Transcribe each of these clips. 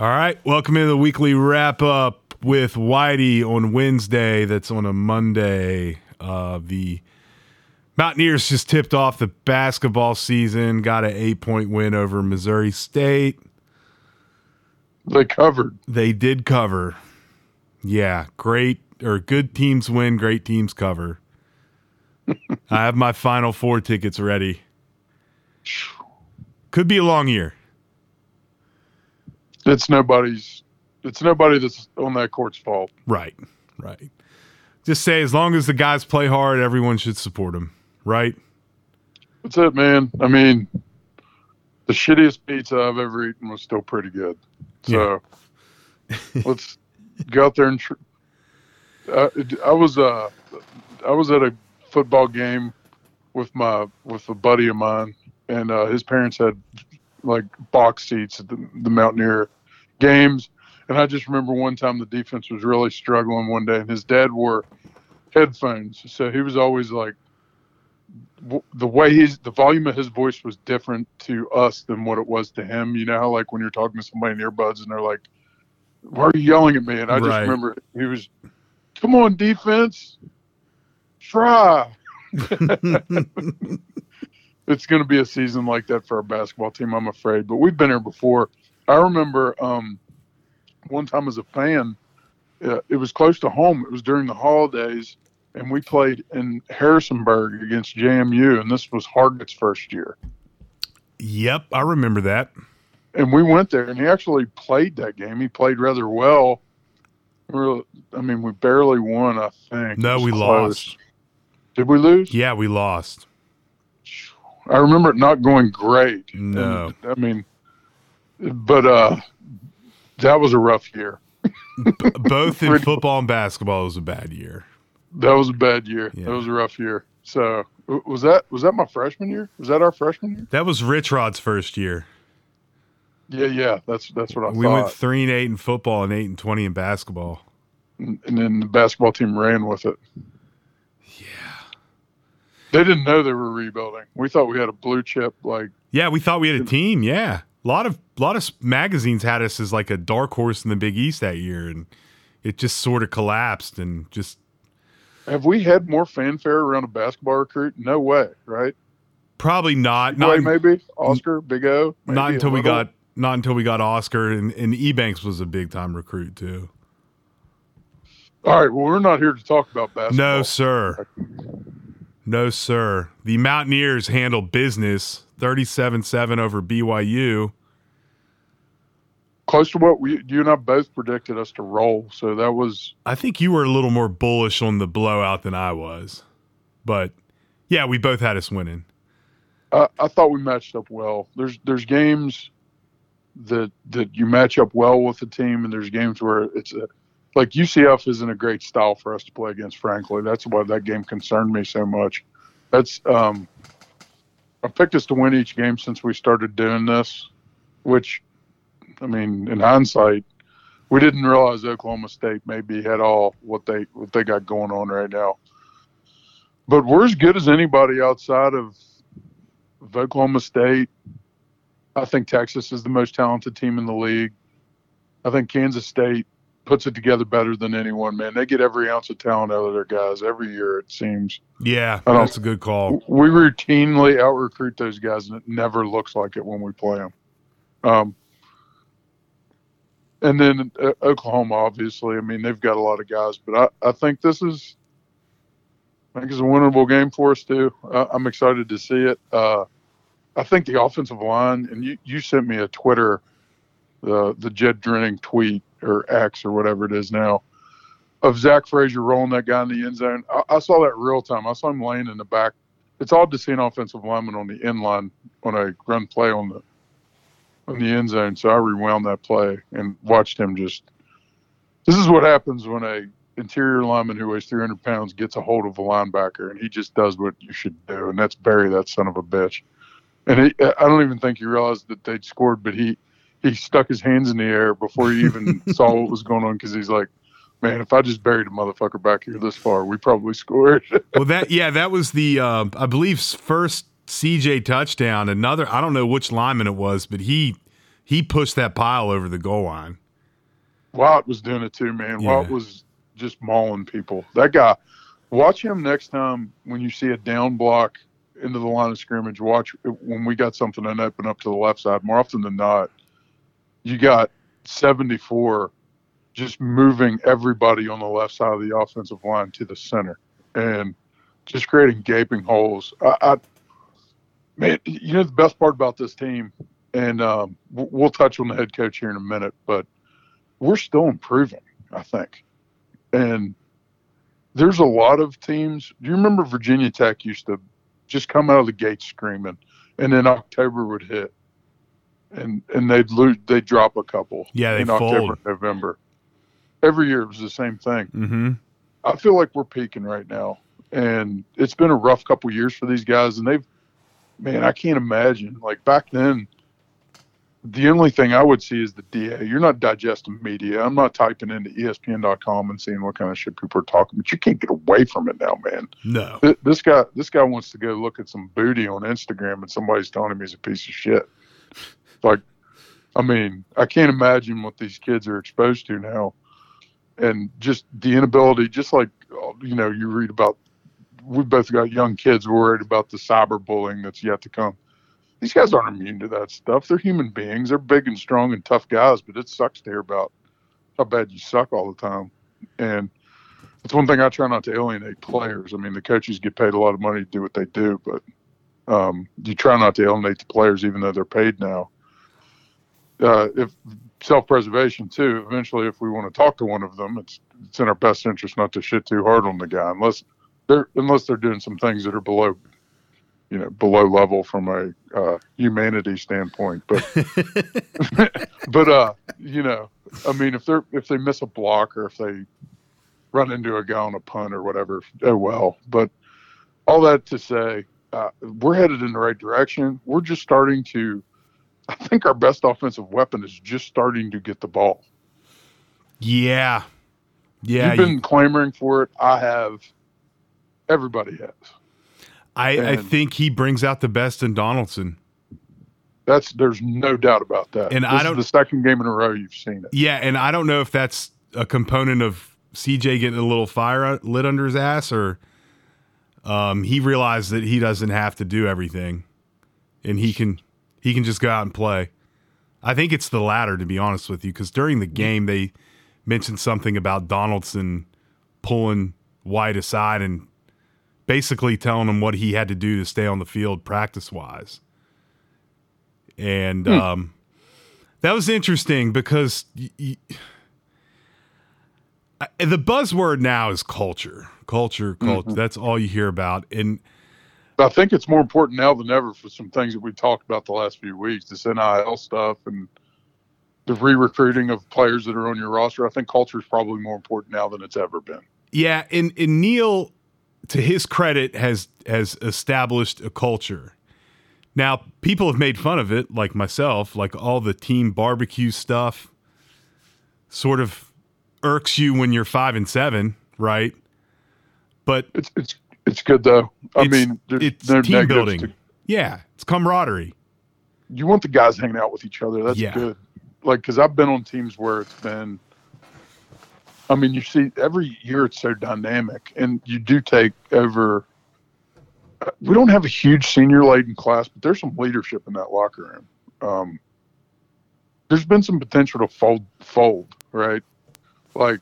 All right, welcome into the weekly wrap up with Whitey on Wednesday. That's on a Monday. Uh, the Mountaineers just tipped off the basketball season, got an eight point win over Missouri State. They covered. They did cover. Yeah, great or good teams win, great teams cover. I have my final four tickets ready. Could be a long year. It's nobody's. It's nobody that's on that court's fault. Right, right. Just say as long as the guys play hard, everyone should support them. Right. That's it, man. I mean, the shittiest pizza I've ever eaten was still pretty good. So yeah. let's go out there and. Tr- uh, I was uh, I was at a football game with my with a buddy of mine, and uh, his parents had like box seats at the, the Mountaineer games. And I just remember one time the defense was really struggling one day, and his dad wore headphones, so he was always like, the way he's the volume of his voice was different to us than what it was to him. You know how like when you're talking to somebody in earbuds and they're like, "Why are you yelling at me?" And I just right. remember he was, "Come on, defense, try." it's going to be a season like that for our basketball team, I'm afraid. But we've been here before. I remember um, one time as a fan, uh, it was close to home. It was during the holidays, and we played in Harrisonburg against JMU, and this was Hargett's first year. Yep, I remember that. And we went there, and he actually played that game. He played rather well. I mean, we barely won. I think. No, we close. lost. Did we lose? Yeah, we lost. I remember it not going great. No. And, I mean, but uh, that was a rough year. B- both in football and basketball was a bad year. That was a bad year. Yeah. That was a rough year. So was that was that my freshman year? Was that our freshman year? That was Rich Rod's first year. Yeah, yeah, that's that's what I thought. we thought. went three and eight in football and eight and twenty in basketball. And, and then the basketball team ran with it. Yeah. They didn't know they were rebuilding. We thought we had a blue chip like. Yeah, we thought we had a team. Yeah, a lot of a lot of magazines had us as like a dark horse in the Big East that year, and it just sort of collapsed and just. Have we had more fanfare around a basketball recruit? No way, right? Probably not. Not maybe Oscar, Big O. Not until we got not until we got Oscar, and, and Ebanks was a big time recruit too. All right. Well, we're not here to talk about basketball. No, sir. No, sir. The Mountaineers handle business 37 7 over BYU. Close to what we, you and I both predicted us to roll. So that was. I think you were a little more bullish on the blowout than I was. But yeah, we both had us winning. I, I thought we matched up well. There's there's games that that you match up well with the team, and there's games where it's a like UCF isn't a great style for us to play against. Frankly, that's why that game concerned me so much. That's um, I picked us to win each game since we started doing this, which, I mean, in hindsight, we didn't realize Oklahoma State maybe had all what they what they got going on right now. But we're as good as anybody outside of, of Oklahoma State. I think Texas is the most talented team in the league. I think Kansas State puts it together better than anyone, man. They get every ounce of talent out of their guys every year, it seems. Yeah, that's a good call. We routinely out recruit those guys, and it never looks like it when we play them. Um, and then uh, Oklahoma, obviously, I mean, they've got a lot of guys, but I, I think this is, I think it's a winnable game for us too. Uh, I'm excited to see it. Uh, I think the offensive line, and you, you sent me a Twitter, the the Jed Drenning tweet or X or whatever it is now of Zach Frazier rolling that guy in the end zone. I, I, saw that real time. I saw him laying in the back. It's odd to see an offensive lineman on the end line on a run play on the on the end zone. So I rewound that play and watched him just. This is what happens when a interior lineman who weighs 300 pounds gets a hold of a linebacker, and he just does what you should do, and that's bury that son of a bitch. And he, I don't even think he realized that they'd scored, but he he stuck his hands in the air before he even saw what was going on because he's like, man, if I just buried a motherfucker back here this far, we probably scored. well, that yeah, that was the uh, I believe first CJ touchdown. Another I don't know which lineman it was, but he he pushed that pile over the goal line. Wyatt was doing it too, man. Yeah. Wyatt was just mauling people. That guy. Watch him next time when you see a down block into the line of scrimmage. Watch when we got something and open up to the left side. More often than not, you got 74 just moving everybody on the left side of the offensive line to the center and just creating gaping holes. I, I man, you know the best part about this team, and um, we'll touch on the head coach here in a minute, but we're still improving. I think, and there's a lot of teams. Do you remember Virginia Tech used to just come out of the gate screaming, and then October would hit, and and they'd lose, they'd drop a couple. Yeah, they in fold. October, November. Every year it was the same thing. Mm-hmm. I feel like we're peaking right now, and it's been a rough couple years for these guys. And they've, man, I can't imagine. Like back then, the only thing I would see is the DA. You're not digesting media. I'm not typing into ESPN.com and seeing what kind of shit people are talking. But you can't get away from it now, man. No. Th- This guy, this guy wants to go look at some booty on Instagram, and somebody's telling him he's a piece of shit. Like, I mean, I can't imagine what these kids are exposed to now, and just the inability, just like you know, you read about. We've both got young kids worried about the cyberbullying that's yet to come. These guys aren't immune to that stuff. They're human beings. They're big and strong and tough guys, but it sucks to hear about how bad you suck all the time. And it's one thing I try not to alienate players. I mean, the coaches get paid a lot of money to do what they do, but um, you try not to alienate the players, even though they're paid now. Uh, if self-preservation too. Eventually, if we want to talk to one of them, it's it's in our best interest not to shit too hard on the guy, unless they're unless they're doing some things that are below, you know, below level from a uh, humanity standpoint. But but uh, you know, I mean, if they're if they miss a block or if they run into a guy on a punt or whatever, oh well. But all that to say, uh, we're headed in the right direction. We're just starting to. I think our best offensive weapon is just starting to get the ball. Yeah. Yeah. You've been clamoring for it. I have. Everybody has. I, I think he brings out the best in Donaldson. That's there's no doubt about that. And this I is don't- the second game in a row you've seen it. Yeah, and I don't know if that's a component of CJ getting a little fire lit under his ass or um, he realized that he doesn't have to do everything and he can he can just go out and play. I think it's the latter to be honest with you cuz during the mm. game they mentioned something about Donaldson pulling White aside and basically telling him what he had to do to stay on the field practice wise. And hmm. um, that was interesting because y- y- I- the buzzword now is culture, culture, culture. Mm-hmm. That's all you hear about. And I think it's more important now than ever for some things that we talked about the last few weeks, this NIL stuff and the re-recruiting of players that are on your roster. I think culture is probably more important now than it's ever been. yeah, and, and Neal, to his credit, has has established a culture. Now, people have made fun of it, like myself, like all the team barbecue stuff sort of irks you when you're five and seven, right? But It's it's it's good though. I It's- mean, there's it's no team building. to- yeah, it's camaraderie. you want the guys hanging out with each other. That's Yeah. good. Like, because I've been on teams where it's been. I mean, you see, every year it's so dynamic, and you do take over. uh, We don't have a huge senior laden class, but there's some leadership in that locker room. Um, there's been some potential to fold, fold, right? Like,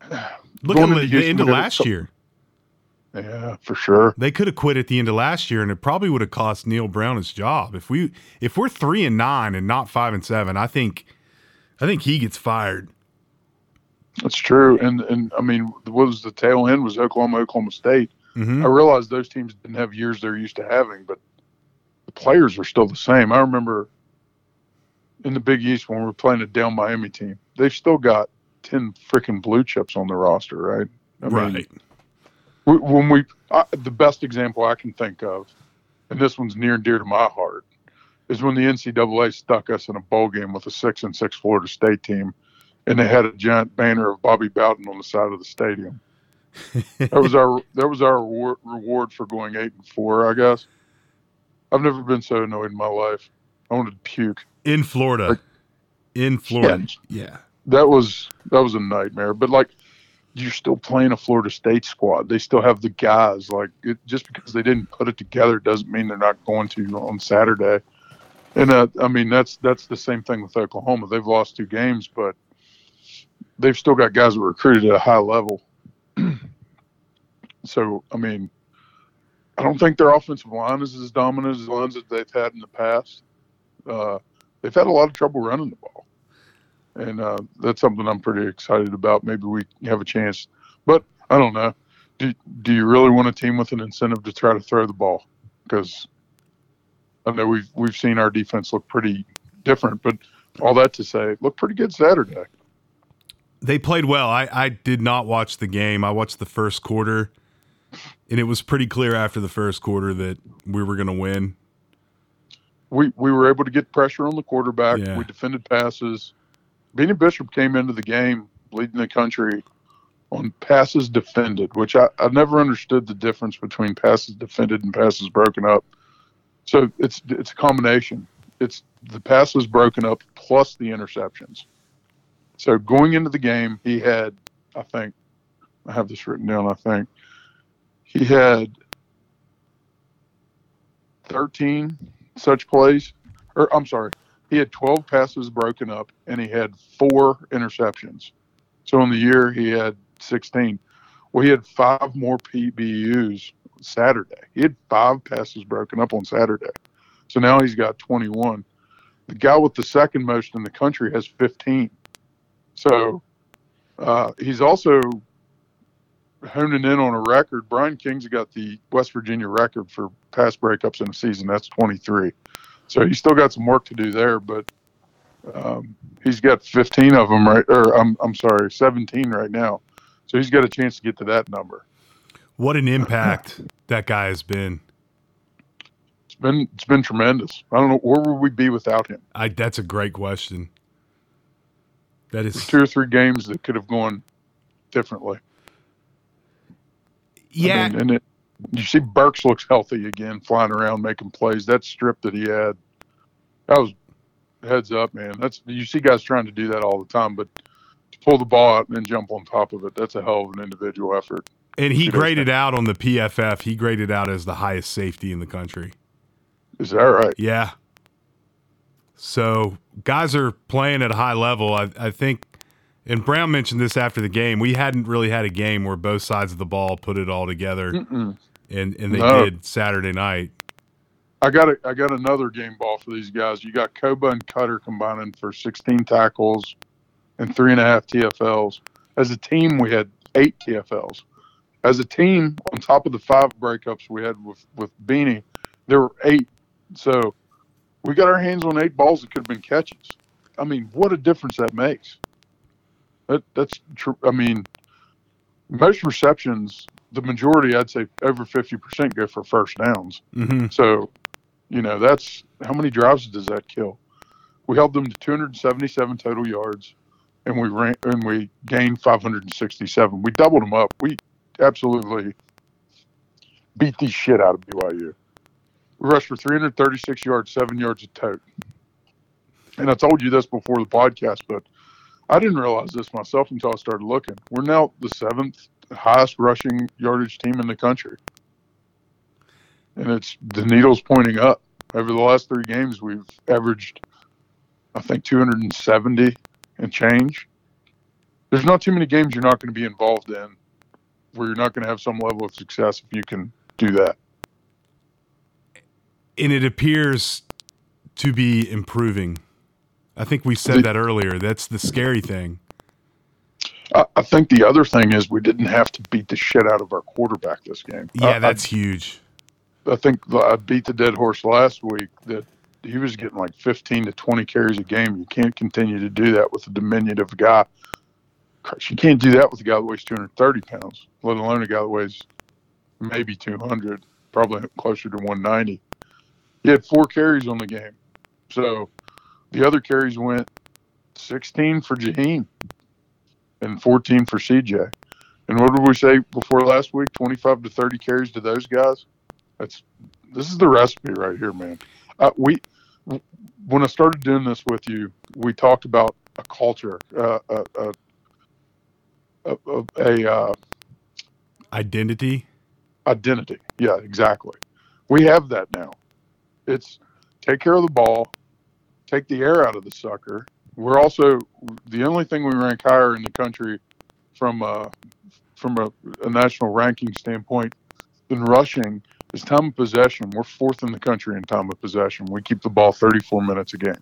Look at into the, end of last year. Yeah, for sure. They could have quit at the end of last year, and it probably would have cost Neal Brown his job. If we if we're three and nine and not five and seven, I think I think he gets fired. That's true. And and I mean, what was the tail end was Oklahoma, Oklahoma State. hmm I realized those teams didn't have years they're used to having, but the players are still the same. I remember in the Big East when we were playing a down Miami team, they've still got ten freaking blue chips on the roster, right? I mean, right. We- when we I, the best example I can think of, and this one's near and dear to my heart, is when the NCAA stuck us in a bowl game with a six and six Florida State team, and they had a giant banner of Bobby Bowden on the side of the stadium. that was our that was our reward, reward for going eight and four, I guess. I've never been so annoyed in my life. I wanted to puke. in Florida. Like- in Florida. Yeah. Yeah. that was that was a nightmare. But like, you're still playing a Florida State squad. They still have the guys. Like, it, just because they didn't put it together doesn't mean they're not going to on Saturday. And uh, I mean, that's that's the same thing with Oklahoma. They've lost two games, but they've still got guys that were recruited at a high level. so, I mean, I don't think their offensive line is as dominant as the ones that they've had in the past. Uh, they've had a lot of trouble running the ball and uh, that's something I'm pretty excited about. Maybe we have a chance, but I don't know. Do Do you really want a team with an incentive to try to throw the ball? Because I know we've we've seen our defense look pretty different, but all that to say, looked pretty good Saturday. They played well. I, I did not watch the game. I watched the first quarter, and it was pretty clear after the first quarter that we were going to win. We we were able to get pressure on the quarterback. Yeah. We defended passes. Beanie Bishop came into the game leading the country on passes defended, which I, I never understood the difference between passes defended and passes broken up. So it's it's a combination. It's the passes broken up plus the interceptions. So going into the game, he had, I think, I have this written down. I think he had thirteen such plays, or I'm sorry, he had 12 passes broken up and he had four interceptions. So in the year, he had 16. Well, he had five more PBUs Saturday. He had five passes broken up on Saturday. So now he's got 21. The guy with the second most in the country has 15. So uh, he's also honing in on a record. Brian King's got the West Virginia record for pass breakups in a season. That's 23. So he's still got some work to do there, but um, he's got 15 of them right, or I'm I'm sorry, 17 right now. So he's got a chance to get to that number. What an impact that guy has been. It's been it's been tremendous. I don't know where would we be without him. I that's a great question. That is There's two or three games that could have gone differently. I yeah. mean, and it, you see Burks looks healthy again, flying around making plays. That strip that he had, that was heads up, man. That's you see guys trying to do that all the time, but to pull the ball out and then jump on top of it, that's a hell of an individual effort. and he graded out on the PFF. He graded out as the highest safety in the country. Is that right? Yeah. So guys are playing at a high level. I, I think, and Brown mentioned this after the game. We hadn't really had a game where both sides of the ball put it all together, Mm-mm. And and they No. did Saturday night. I got a, I got another game ball for these guys. You got Koba and Cutter combining for 16 tackles and three and a half TFLs. As a team, we had eight TFLs. As a team, on top of the five breakups we had with with Beanie, there were eight. So we got our hands on eight balls that could have been catches. I mean, what a difference that makes. That that's true. I mean, most receptions, the majority, I'd say, over 50% go for first downs. hmm So, you know, that's how many drives does that kill? We held them to 277 total yards, and we ran and we gained 567. We doubled them up. We absolutely beat the shit out of BYU. We rushed for 336 yards, seven yards a tote. And I told you this before the podcast, but I didn't realize this myself until I started looking. We're now the seventh highest rushing yardage team in the country and it's the needle's pointing up. Over the last three games, we've averaged, I think, 270 and change. There's not too many games you're not going to be involved in where you're not going to have some level of success if you can do that. And it appears to be improving. I think we said that earlier. That's the scary thing. I, I think the other thing is we didn't have to beat the shit out of our quarterback this game. Yeah, I- I- that's huge. I think I beat the dead horse last week that he was getting like 15 to 20 carries a game. You can't continue to do that with a diminutive guy. You can't do that with a guy that weighs 230 pounds, let alone a guy that weighs maybe 200, probably closer to 190. He had four carries on the game. So the other carries went 16 for Jahiem and 14 for CJ. And what did we say before last week? 25 to 30 carries to those guys? That's this is the recipe right here, man. Uh, we when I started doing this with you, we talked about a culture, uh, a, a, a, a, a uh, Identity. identity. Yeah, exactly. We have that now. It's take care of the ball, take the air out of the sucker. We're also the only thing we rank higher in the country from a, from a, a national ranking standpoint than rushing is time of possession. We're fourth in the country in time of possession. We keep the ball 34 minutes a game.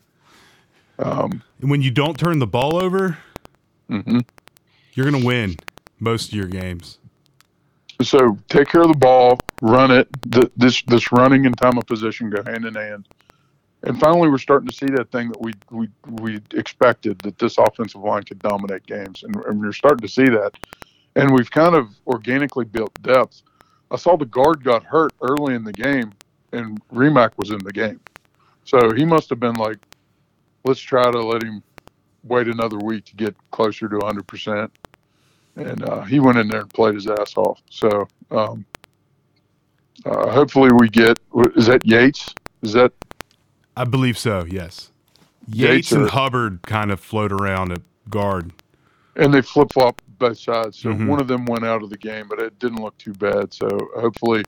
Um, And when you don't turn the ball over, mhm. you're going to win most of your games. So take care of the ball, run it. Th- This this running and time of possession go hand in hand. And finally, we're starting to see that thing that we we we expected that this offensive line could dominate games, and, and we're starting to see that. And we've kind of organically built depth. I saw the guard got hurt early in the game, and Rimac was in the game, so he must have been like, "Let's try to let him wait another week to get closer to 100 percent." and uh, he went in there and played his ass off. So um, uh, hopefully we get is that Yates? Is that I believe so, yes. Yates Yates and Hubbard kind of float around at guard. and they flip flop both sides. So Mhm. one of them went out of the game, but it didn't look too bad. So hopefully,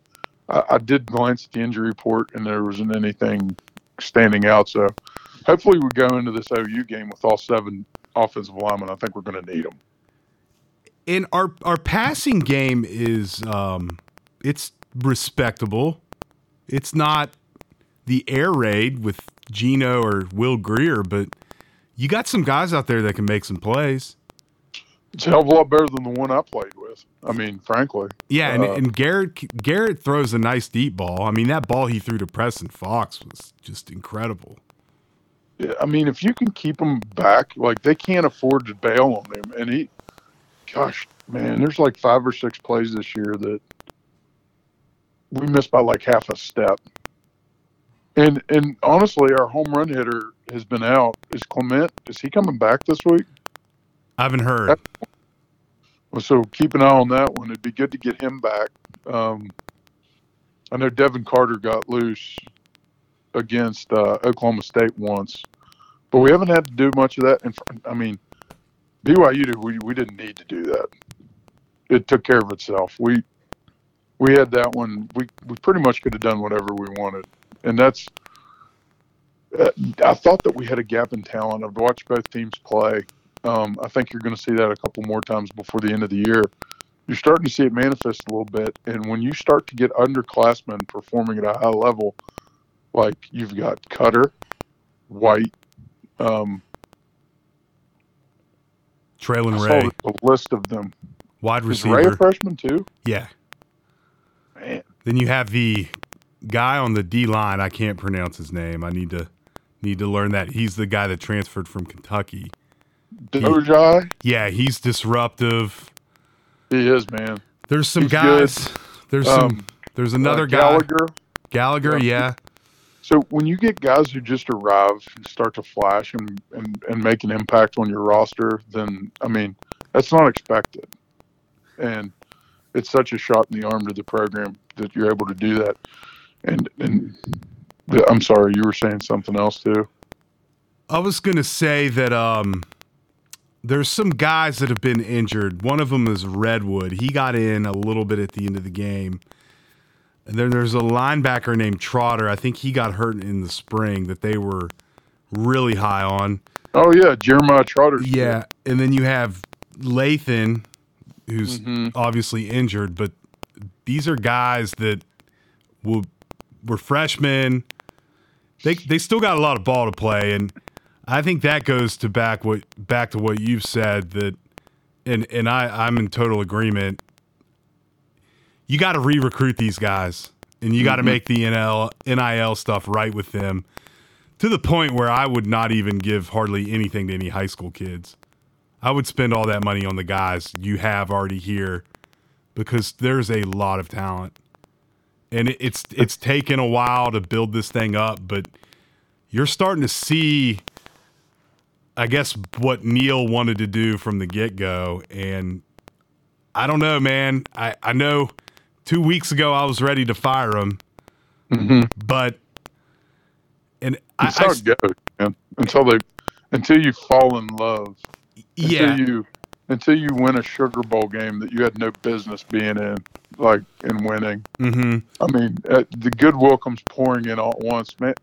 I, I did glance at the injury report and there wasn't anything standing out. So hopefully we go into this OU game with all seven offensive linemen. I think we're going to need them. And our our passing game is um it's respectable. It's not the air raid with Geno or Will Grier, but you got some guys out there that can make some plays. It's a hell of a lot better than the one I played with. I mean, frankly. Yeah, and, Uh, and Garrett Garrett throws a nice deep ball. I mean, that ball he threw to Preston Fox was just incredible. Yeah, I mean, if you can keep him back, like they can't afford to bail on him. And he, gosh, man, there's like five or six plays this year that we missed by like half a step. And and honestly, our home run hitter has been out. Is Clement? Is he coming back this week? I haven't heard. Well, so keep an eye on that one. It'd be good to get him back. Um, I know Devin Carter got loose against uh, Oklahoma State once, but we haven't had to do much of that. And I mean, BYU did, we we didn't need to do that. It took care of itself. We we had that one. We we pretty much could have done whatever we wanted, and that's. Uh, I thought that we had a gap in talent. I've watched both teams play. Um, I think you're going to see that a couple more times before the end of the year. You're starting to see it manifest a little bit, and when you start to get underclassmen performing at a high level, like you've got Cutter, White, um, Traylon I Ray, the list of them. wide Is Ray a freshman too? Yeah. Man, Then you have the guy on the D line. I can't pronounce his name. I need to need to learn that. He's the guy that transferred from Kentucky. Dojai, Yeah, he's disruptive. he is man. There's some He's guys. There's some. Um, There's another Uh, guy. Gallagher. Gallagher. Yeah. Yeah. So when you get guys who just arrive and start to flash and, and, and make an impact on your roster, then I mean that's not expected, and it's such a shot in the arm to the program that you're able to do that. And and the- I'm sorry, you were saying something else too. I was gonna say that um, there's some guys that have been injured. One of them is Redwood. He got in a little bit at the end of the game. And then there's a linebacker named Trotter. I think he got hurt in the spring that they were really high on. Oh yeah, Jeremiah Trotter. Yeah, and then you have Lathan, who's Mhm. obviously injured, but these are guys that will were freshmen. They they still got a lot of ball to play, and I think that goes to back what back to what you've said that, and and I I'm in total agreement. You got to re-recruit these guys, and you got to mm-hmm. make the NL NIL stuff right with them to the point where I would not even give hardly anything to any high school kids. I would spend all that money on the guys you have already here because there's a lot of talent. And it, it's it's taken a while to build this thing up, but you're starting to see I guess what Neal wanted to do from the get-go and I don't know, man. I I know 2 weeks ago I was ready to fire him hmm but And That's I, how it goes, man. Until they, until you fall in love. yeah, Until you, until you win a Sugar Bowl game that you had no business being in, like in winning. hmm I mean, uh, the goodwill comes pouring in all at once, man.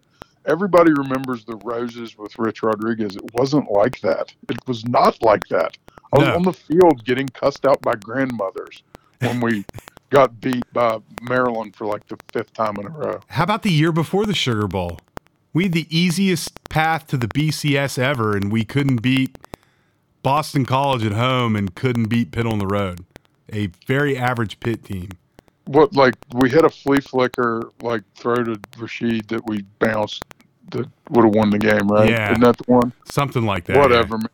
Everybody remembers the roses with Rich Rodriguez. It wasn't like that. It was not like that. I was No. on the field getting cussed out by grandmothers when we got beat by Maryland for like the fifth time in a row. How about the year before the Sugar Bowl? We had the easiest path to the BCS ever, and we couldn't beat Boston College at home and couldn't beat Pitt on the road. A very average Pitt team. What like we hit a flea flicker like throw to Rashid that we bounced that would have won the game, right? Yeah. Isn't that the one? Something like that. Whatever. man.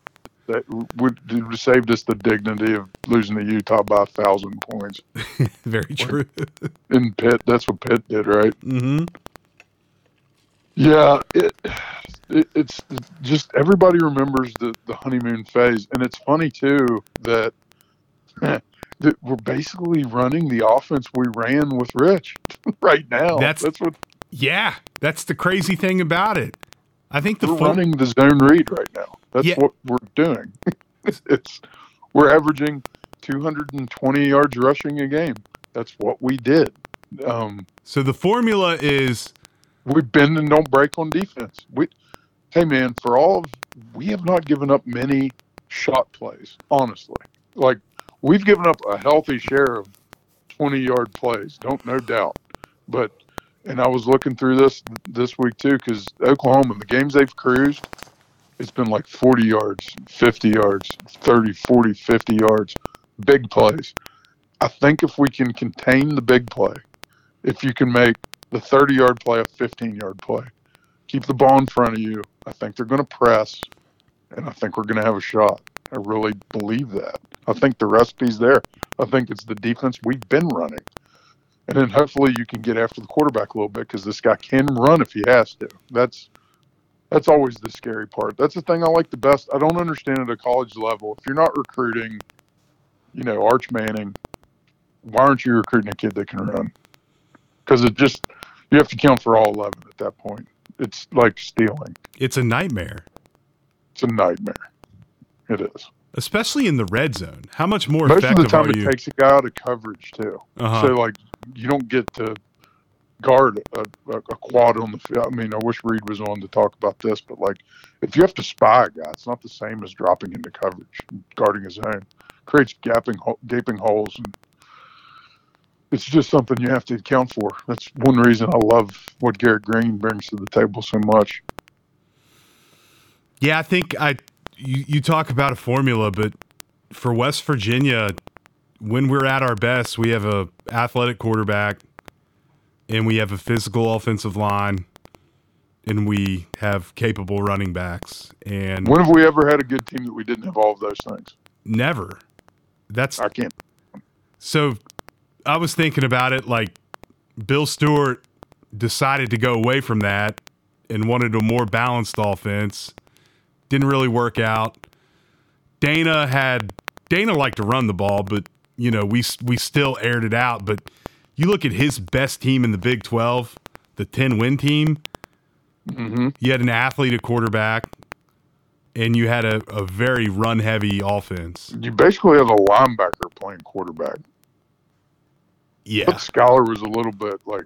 That would saved us the dignity of losing to Utah by a thousand points. Very true. in Pitt. That's what Pitt did, right? Mm-hmm. Yeah, it, it it's just everybody remembers the the honeymoon phase, and it's funny too that that we're basically running the offense we ran with Rich right now. That's- That's what Yeah, that's the crazy thing about it. I think the we're fun- running the zone read right now. That's Yeah. what we're doing. it's we're averaging 220 yards rushing a game. That's what we did. Um, so the formula is we bend and don't break on defense. We, hey man, for all of we have not given up many shot plays. Honestly, like we've given up a healthy share of twenty yard plays. Don't no doubt. But and I was looking through this this week too because Oklahoma, the games they've cruised, it's been like 40 yards, 50 yards, 30, 40, 50 yards, big plays. I think if we can contain the big play, if you can make the 30 yard play a 15 yard play, keep the ball in front of you, I think they're going to press, and I think we're going to have a shot. I really believe that. I think the recipe's there. I think it's the defense we've been running. And then hopefully you can get after the quarterback a little bit because this guy can run if he has to. That's that's always the scary part. That's the thing I like the best. I don't understand at a college level. If you're not recruiting, you know, Arch Manning, why aren't you recruiting a kid that can run? Because it just you have to count for all eleven at that point. It's like stealing. it's a nightmare, It's a nightmare. It is. especially in the red zone. How much more Most of the time, it you? takes a guy out of coverage too. uh-huh. So like you don't get to guard a, a, a quad on the field. I mean, I wish Reed was on to talk about this, but like if you have to spy a guy, it's not the same as dropping into coverage, guarding his own. Creates gaping gaping holes, and it's just something you have to account for. That's one reason I love what Garrett Greene brings to the table so much. Yeah, I think I you, you talk about a formula, but for West Virginia, when we're at our best, we have a athletic quarterback and we have a physical offensive line and we have capable running backs and When have we ever had a good team that we didn't have all of those things? never. That's I can't. so I was thinking about it like Bill Stewart decided to go away from that and wanted a more balanced offense. Didn't really work out. Dana had Dana liked to run the ball, but you know, we we still aired it out, but you look at his best team in the Big 12, the 10 win team, hmm you had an athlete at quarterback and you had a, a very run heavy offense. You basically have a linebacker playing quarterback. Yeah. But Skyler was a little bit like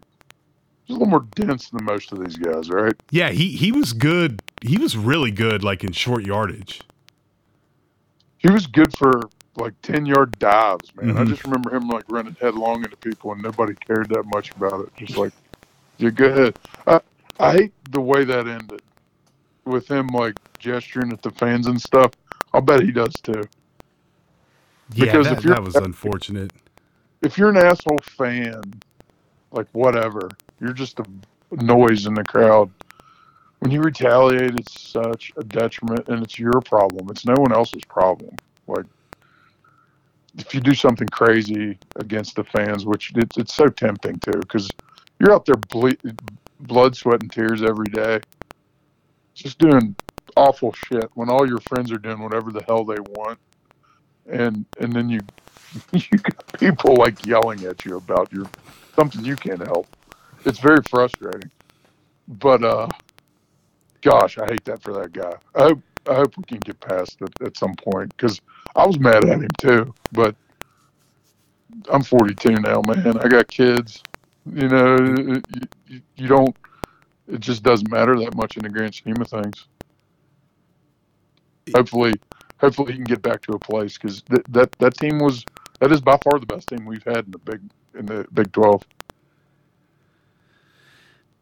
a little more dense than most of these guys, right? Yeah, he he was good. He was really good like in short yardage. He was good for like ten yard dives, man. I Mhm. just remember him like running headlong into people and nobody cared that much about it. Just like you're good. I I hate the way that ended with him like gesturing at the fans and stuff. I'll bet he does too. Yeah, Because that, if you're- that was unfortunate. If you're an asshole fan, like whatever, you're just a noise in the crowd. When you retaliate, it's such a detriment, and it's your problem. It's no one else's problem. Like if you do something crazy against the fans, which it's, it's so tempting to, because you're out there ble- blood, sweat, and tears every day, just doing awful shit when all your friends are doing whatever the hell they want, and and then you you got people like yelling at you about your something you can't help. It's very frustrating. But uh gosh, I hate that for that guy. I hope I hope we can get past it at some point because I was mad at him too. But I'm 42 now, man. I got kids. You know, you, you don't. It just doesn't matter that much in the grand scheme of things. Hopefully, hopefully he can get back to a place because th- that that team was that is by far the best team we've had in the big in the Big 12.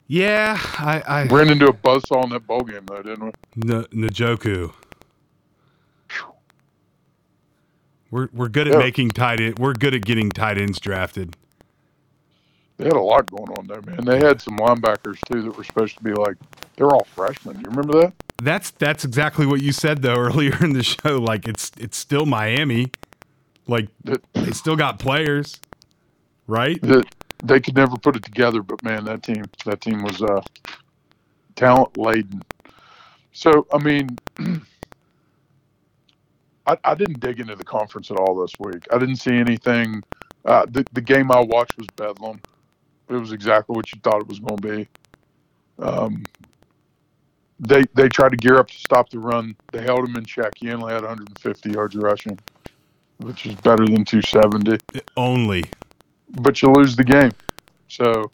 Yeah, I, I ran into a buzzsaw in that bowl game though, didn't we? N- Njoku. We're we're good at yeah. making tight end. We're good at getting tight ends drafted. They had a lot going on there, man. They had some linebackers too that were supposed to be like they're all freshmen. You remember that? That's that's exactly what you said though earlier in the show. Like it's it's still Miami. Like they still got players, right? That they could never put it together, but man, that team that team was uh, talent laden. So I mean, I, I didn't dig into the conference at all this week. I didn't see anything. Uh, the the game I watched was Bedlam. It was exactly what you thought it was going to be. Um, they they tried to gear up to stop the run. They held him in check. He only had 150 yards rushing, which is better than 270. Only but you lose the game. So,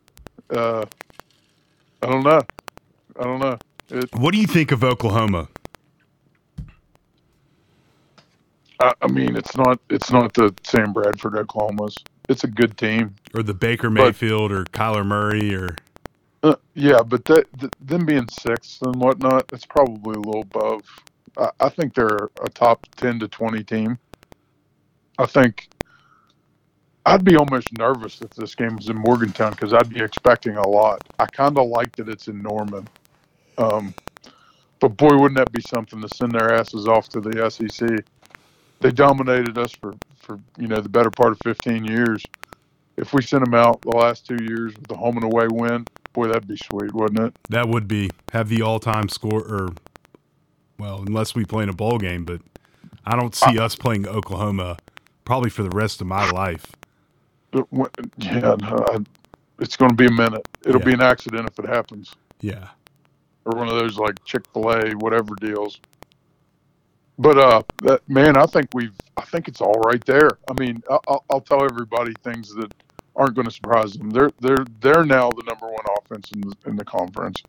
uh, I don't know. I don't know. It, what do you think of Oklahoma? I, I, mean, it's not it's not the Sam Bradford Oklahoma's. It's a good team. Or the Baker Mayfield but, or Kyler Murray or. Uh, yeah, but that, them being sixth and whatnot, it's probably a little above. I, I think they're a top ten to twenty team. I think I'd be almost nervous if this game was in Morgantown because I'd be expecting a lot. I kind of like that it's in Norman. Um, but boy, wouldn't that be something to send their asses off to the SEC? They dominated us for, for you know the better part of 15 years. If we sent them out the last two years with a home and away win, boy, that'd be sweet, wouldn't it? That would be have the all-time score, or well, unless we play in a bowl game, but I don't see I, us playing Oklahoma probably for the rest of my life yeah, no, it's going to be a minute. It'll yeah. be an accident if it happens. Yeah. Or one of those like Chick Fil A whatever deals. But uh, that, man, I think we've. I think it's all right there. I mean, I'll, I'll tell everybody things that aren't going to surprise them. They're they're they're now the number one offense in the, in the conference.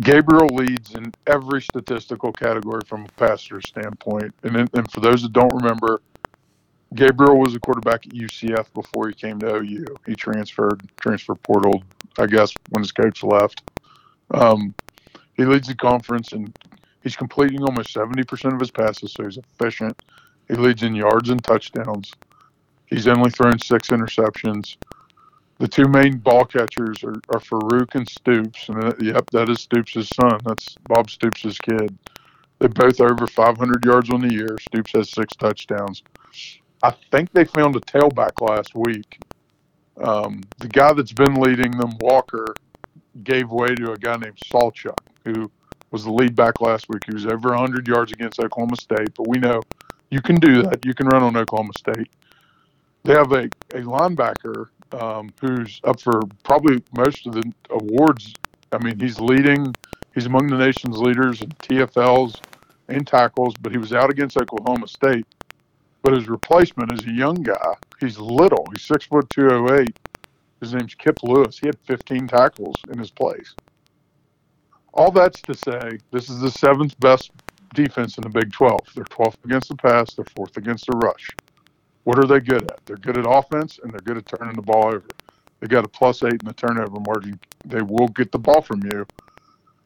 Gabriel leads in every statistical category from a passer standpoint. And, and for those that don't remember, Gabriel was a quarterback at UCF before he came to OU. He transferred, transfer portal, I guess, when his coach left. Um, he leads the conference and he's completing almost 70% of his passes, so he's efficient. He leads in yards and touchdowns. He's only thrown six interceptions. The two main ball catchers are, are Farooq and Stoops. And uh, yep, that is Stoops' son. That's Bob Stoops' kid. They both over 500 yards on the year. Stoops has six touchdowns. I think they found a tailback last week. Um, the guy that's been leading them, Walker, gave way to a guy named Sawchuk, who was the lead back last week. He was over 100 yards against Oklahoma State, but we know you can do that. You can run on Oklahoma State. They have a, a linebacker um, who's up for probably most of the awards. I mean, he's leading, he's among the nation's leaders in TFLs and tackles, but he was out against Oklahoma State but his replacement is a young guy. He's little. He's six foot two oh eight. His name's Kip Lewis. He had 15 tackles in his place. All that's to say, this is the seventh best defense in the Big 12. They're 12th against the pass. They're fourth against the rush. What are they good at? They're good at offense and they're good at turning the ball over. They got a plus eight in the turnover margin. They will get the ball from you.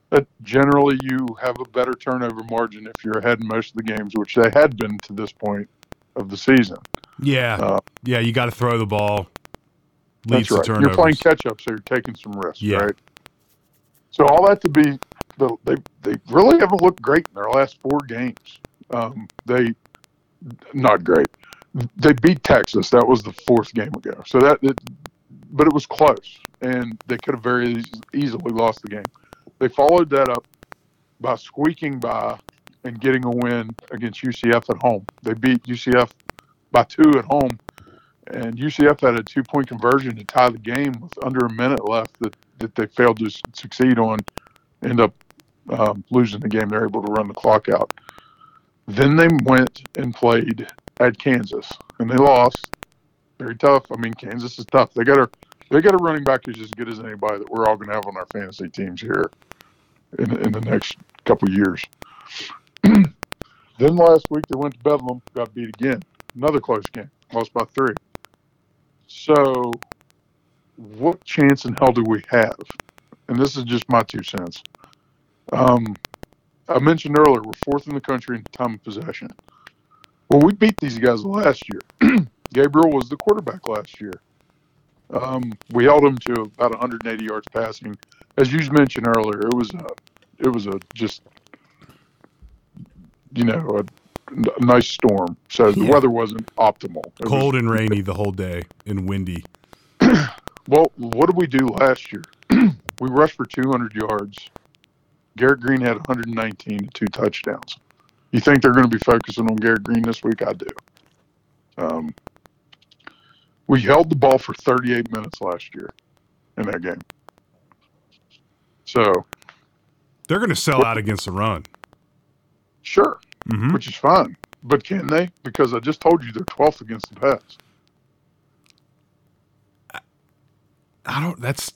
But generally, you have a better turnover margin if you're ahead in most of the games, which they had been to this point of the season. Yeah, uh, yeah, you got to throw the ball. Leads that's right. You're playing catch up, so you're taking some risks, yeah. right? So all that to be, they they really haven't looked great in their last four games. Um, they not great. They beat Texas. That was the fourth game ago. So that, it, but it was close, and they could have very easily lost the game. They followed that up by squeaking by and getting a win against UCF at home. They beat UCF by two at home, and UCF had a two point conversion to tie the game with under a minute left that, that they failed to succeed on. End up um, losing the game. They're able to run the clock out. Then they went and played at Kansas, and they lost. Very tough. I mean, Kansas is tough. They got a they got a running back who's as good as anybody that we're all going to have on our fantasy teams here in, in the next couple years. then last week they went to Bedlam, got beat again. Another close game, lost by three. So, what chance in hell do we have? And this is just my two cents. Um, I mentioned earlier we're fourth in the country in time of possession. Well, we beat these guys last year. Gabriel was the quarterback last year. Um, we held him to about 180 yards passing. As you mentioned earlier, it was a, it was a just, you know, a, a nice storm. So the Yeah. weather wasn't optimal. It was- Cold and rainy the whole day and windy. Well, what did we do last year? we rushed for 200 yards. Garrett Greene had 119 and two touchdowns. You think they're going to be focusing on Garrett Greene this week? I do. Um, we held the ball for 38 minutes last year in that game. So, They're going to sell out against the run. Sure, hmm which is fine. But can they? Because I just told you they're 12th against the pass. I don't. That's.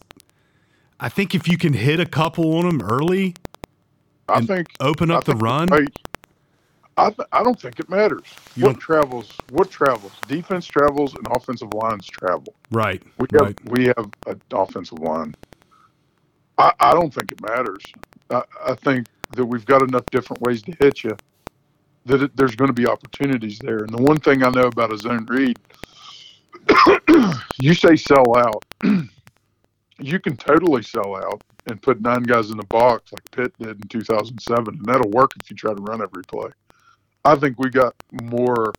I think if you can hit a couple on them early, I think open up the run. I, I, th- I don't think it matters. You what don't- travels? What travels? Defense travels and offensive lines travel. Right. We have Right. we have an offensive line. I, I don't think it matters. I, I think that we've got enough different ways to hit you that it, there's going to be opportunities there. And the one thing I know about a zone read, you say sell out. you can totally sell out and put nine guys in the box like Pitt did in 2007, and that'll work if you try to run every play. I think we got more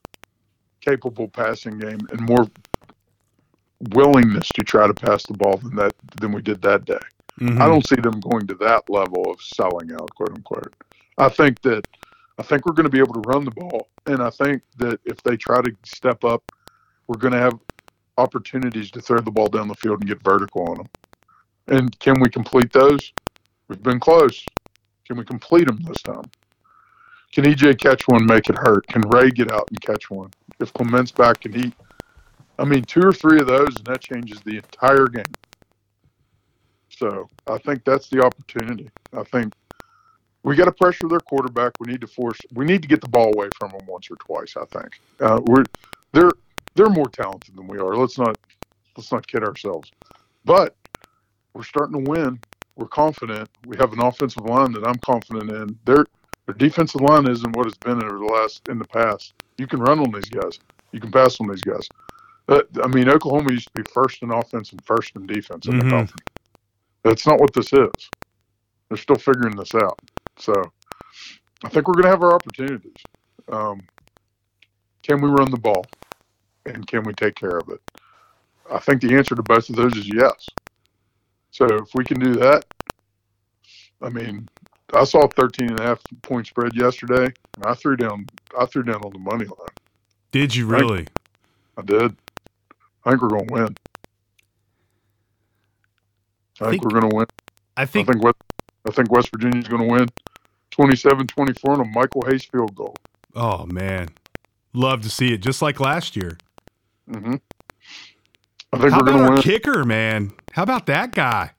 capable passing game and more willingness to try to pass the ball than that than we did that day. Mhm. I don't see them going to that level of selling out, quote unquote. I think that I think we're going to be able to run the ball, and I think that if they try to step up, we're going to have opportunities to throw the ball down the field and get vertical on them. And can we complete those? We've been close. Can we complete them this time? Can EJ catch one, make it hurt? Can Ray get out and catch one? If Clement's back, can he? I mean, two or three of those, and that changes the entire game. So I think that's the opportunity. I think we got to pressure their quarterback. We need to force. We need to get the ball away from them once or twice. I think uh, we're they're they're more talented than we are. Let's not let's not kid ourselves. But we're starting to win. We're confident. We have an offensive line that I'm confident in. Their their defensive line isn't what it's been over the last in the past. You can run on these guys. You can pass on these guys. Uh, I mean, Oklahoma used to be first in offense and first in defense in Mhm. the conference. That's not what this is. They're still figuring this out. So I think we're going to have our opportunities. Um, can we run the ball? And can we take care of it? I think the answer to both of those is yes. So if we can do that, I mean, I saw a 13 and a half point spread yesterday, and I threw down, I threw down on the money line. Did you really? I did. I think we're going to win. I, think, think- we're going to win. I I think. think West, I think West Virginia's going to win 27-24 on a Michael Hayes field goal. Oh man, love to see it. Just like last year. hmm I think How we're going about to our win. kicker, man? How about that guy?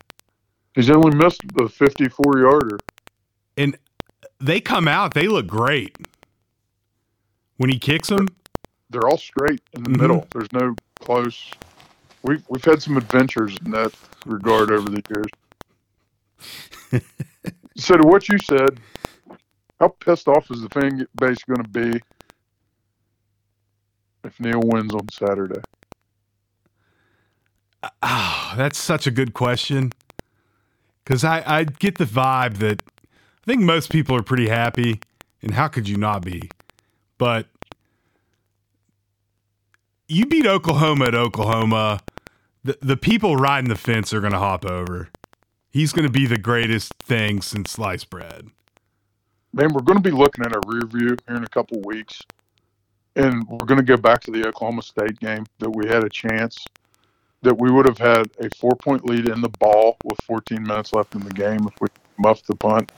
He's only missed the 54 yarder. And they come out. They look great when he kicks them. They're all straight in the Mhm. middle. There's no close. We've we've had some adventures in that regard over the years. so to what you said, how pissed off is the fan base going to be if Neal wins on Saturday? Oh, that's such a good question. Because I, I get the vibe that I think most people are pretty happy. And how could you not be? But you beat Oklahoma at Oklahoma. The, the people riding the fence are going to hop over. He's going to be the greatest thing since sliced bread. man, we're going to be looking at a rear view here in a couple weeks, and we're going to go back to the Oklahoma State game that we had a chance that we would have had a four point lead in the ball with 14 minutes left in the game if we muffed the punt.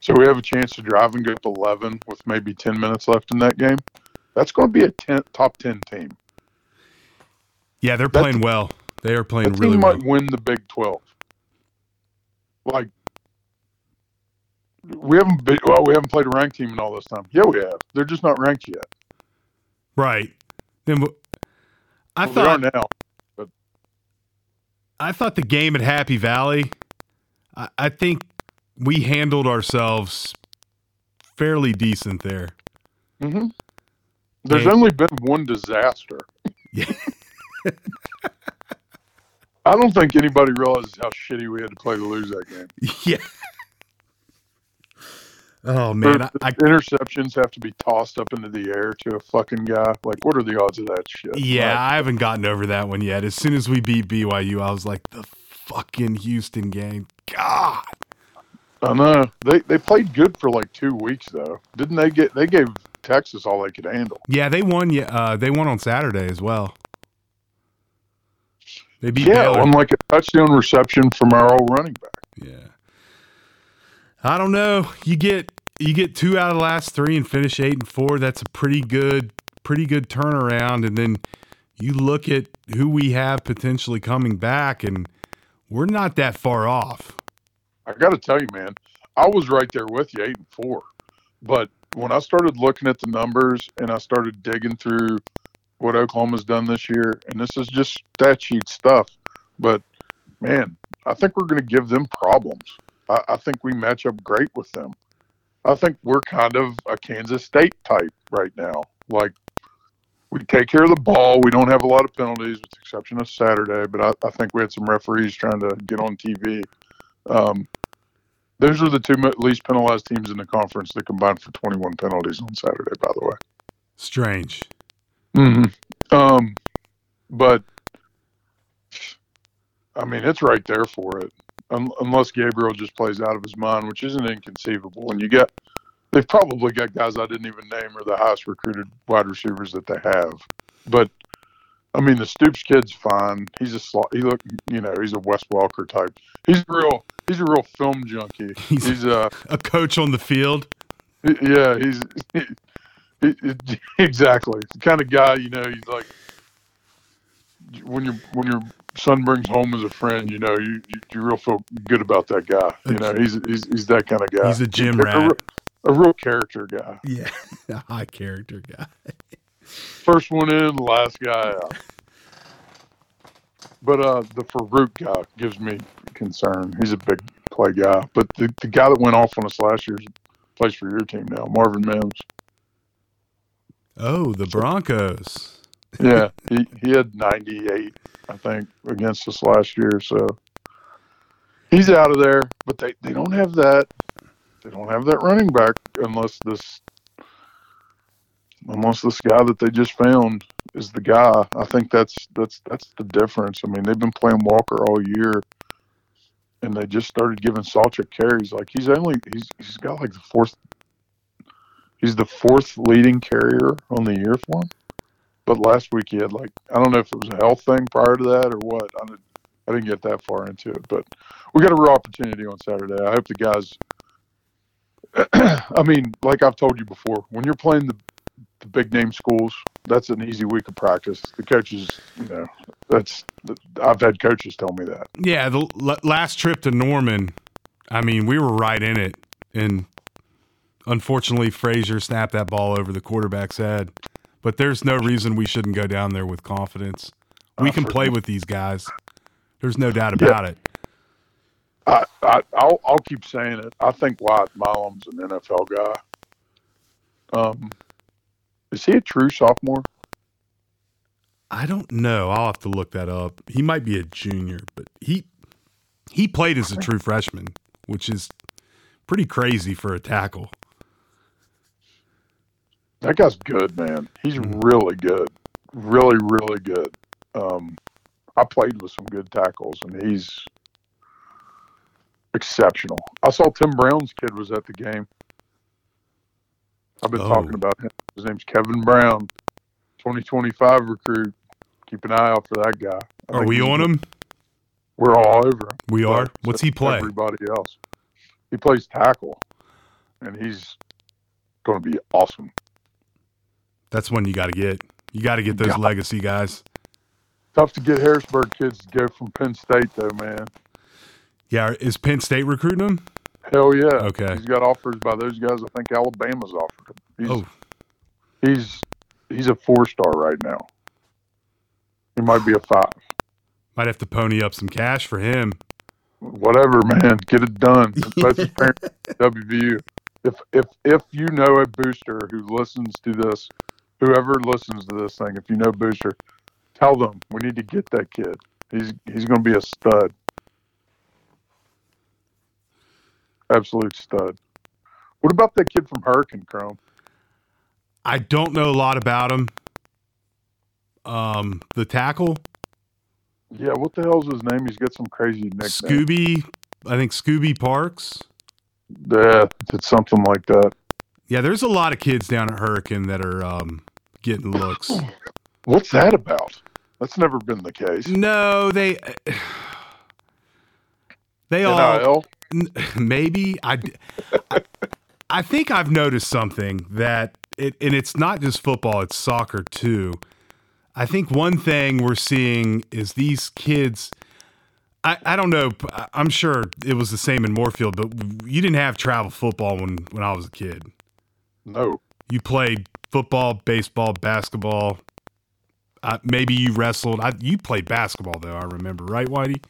So we have a chance to drive and get up 11 with maybe 10 minutes left in that game. That's going to be a 10, top 10 team. Yeah, they're That- playing well. They are playing That really team well. might win the Big 12. Like, we haven't been, well, we haven't played a ranked team in all this time. Yeah, we have. They're just not ranked yet. Right. Then I Well, thought they are now. I thought the game at Happy Valley, I, I think we handled ourselves fairly decent there. hmm There's only been one disaster. Yeah. I don't think anybody realizes how shitty we had to play to lose that game. yeah. Oh man, I, I interceptions have to be tossed up into the air to a fucking guy. Like, what are the odds of that shit? yeah, Like, I haven't gotten over that one yet. As soon as we beat BYU, I was like, the fucking Houston game. God. I know they they played good for like two weeks though. Didn't they get? They gave Texas all they could handle. Yeah, they won. Yeah, uh, they won on Saturday as well. They beat Yeah, Baylor. on like a touchdown reception from our old running back. Yeah. I don't know. You get you get two out of the last three and finish eight and four. That's a pretty good pretty good turnaround. And then you look at who we have potentially coming back, and we're not that far off. I got to tell you, man, I was right there with you, eight and four. But when I started looking at the numbers and I started digging through what Oklahoma's done this year, and this is just stat sheet stuff, but man, I think we're going to give them problems. I, I think we match up great with them. I think we're kind of a Kansas State type right now. Like we take care of the ball. We don't have a lot of penalties, with the exception of Saturday. But I, I think we had some referees trying to get on TV. Um, those are the two least penalized teams in the conference that combined for 21 penalties on Saturday, by the way. Strange. Mm-hmm. Um, but I mean, it's right there for it. Un- unless Gabriel just plays out of his mind, which isn't inconceivable. And you get, they've probably got guys I didn't even name are the highest recruited wide receivers that they have. But I mean, the Stoops kid's fine. He's a slot. He look, you know, he's a Wes Welker type. He's a real. He's a real film junkie. He's- He's uh A coach on the field. yeah, he's he, he- exactly the kind of guy. You know, he's like when your when your son brings home as a friend. You know, you you, you real feel good about that guy. You know, he's he's he's that kind of guy. He's a gym a, rat. real- a real character guy. Yeah, a high character guy. First one in, last guy out. But uh, the Farooq guy gives me concern. He's a big play guy. But the, the guy that went off on us last year plays for your team now, Marvin Mims. Oh, the Broncos. yeah, he, he had 98, I think, against us last year. So he's out of there. But they, they don't have that. They don't have that running back unless this unless this guy that they just found is the guy. I think that's that's that's the difference. I mean, they've been playing Walker all year, and they just started giving Sawchuk carries. Like he's only he's he's got like the fourth. He's the fourth leading carrier on the year for him. But last week he had like I don't know if it was a health thing prior to that or what. I didn't, I didn't get that far into it, but we got a real opportunity on Saturday. I hope the guys. I mean, like I've told you before, when you're playing the, the big name schools, that's an easy week of practice. The coaches, you know, that's I've had coaches tell me that. Yeah, the l- last trip to Norman, I mean, we were right in it, and unfortunately, Frazier snapped that ball over the quarterback's head. But there's no reason we shouldn't go down there with confidence. We can play with these guys. There's no doubt about it. I, I I'll I'll keep saying it. I think Wyatt Milum's an NFL guy. Um, is he a true sophomore? I don't know. I'll have to look that up. He might be a junior, but he he played as a true freshman, which is pretty crazy for a tackle. That guy's good, man. He's Mhm. really good, really really good. Um, I played with some good tackles, and he's exceptional. I saw Tim Brown's kid was at the game. I've been Oh. talking about him. His name's Kevin Brown, 2025 recruit. Keep an eye out for that guy. I Are we on him? We're all over him. We are. What's he play? Everybody else. He plays tackle. and he's going to be awesome. That's one you got to get. You got to get those Yeah. legacy guys. Tough to get Harrisburg kids to go from Penn State though, man. Yeah, is Penn State recruiting him? Hell yeah. Okay. He's got offers by those guys. I think Alabama's offered him. He's, Oh, he's he's a four star right now. He might be a five. might have to pony up some cash for him. Whatever, man. Get it done. That's WVU. If if if you know a booster who listens to this, whoever listens to this thing, if you know booster, tell them we need to get that kid. He's he's going to be a stud. Absolute stud. What about that kid from Hurricane Chrome? I don't know a lot about him. Um, the tackle, Yeah, what the hell's his name? He's got some crazy nickname. Scooby, I think Scooby Parks. Yeah, it's something like that. Yeah, there's a lot of kids down at Hurricane that are um, getting looks. What's that about? That's never been the case. No, they they all NIL? N- maybe I, I I think I've noticed something that it and it's not just football it's soccer too. I think one thing we're seeing is these kids i i don't know i'm sure it was the same in Moorefield but you didn't have travel football when when i was a kid. No. you played football baseball basketball. Uh, maybe you wrestled. I, you played basketball though i remember right whitey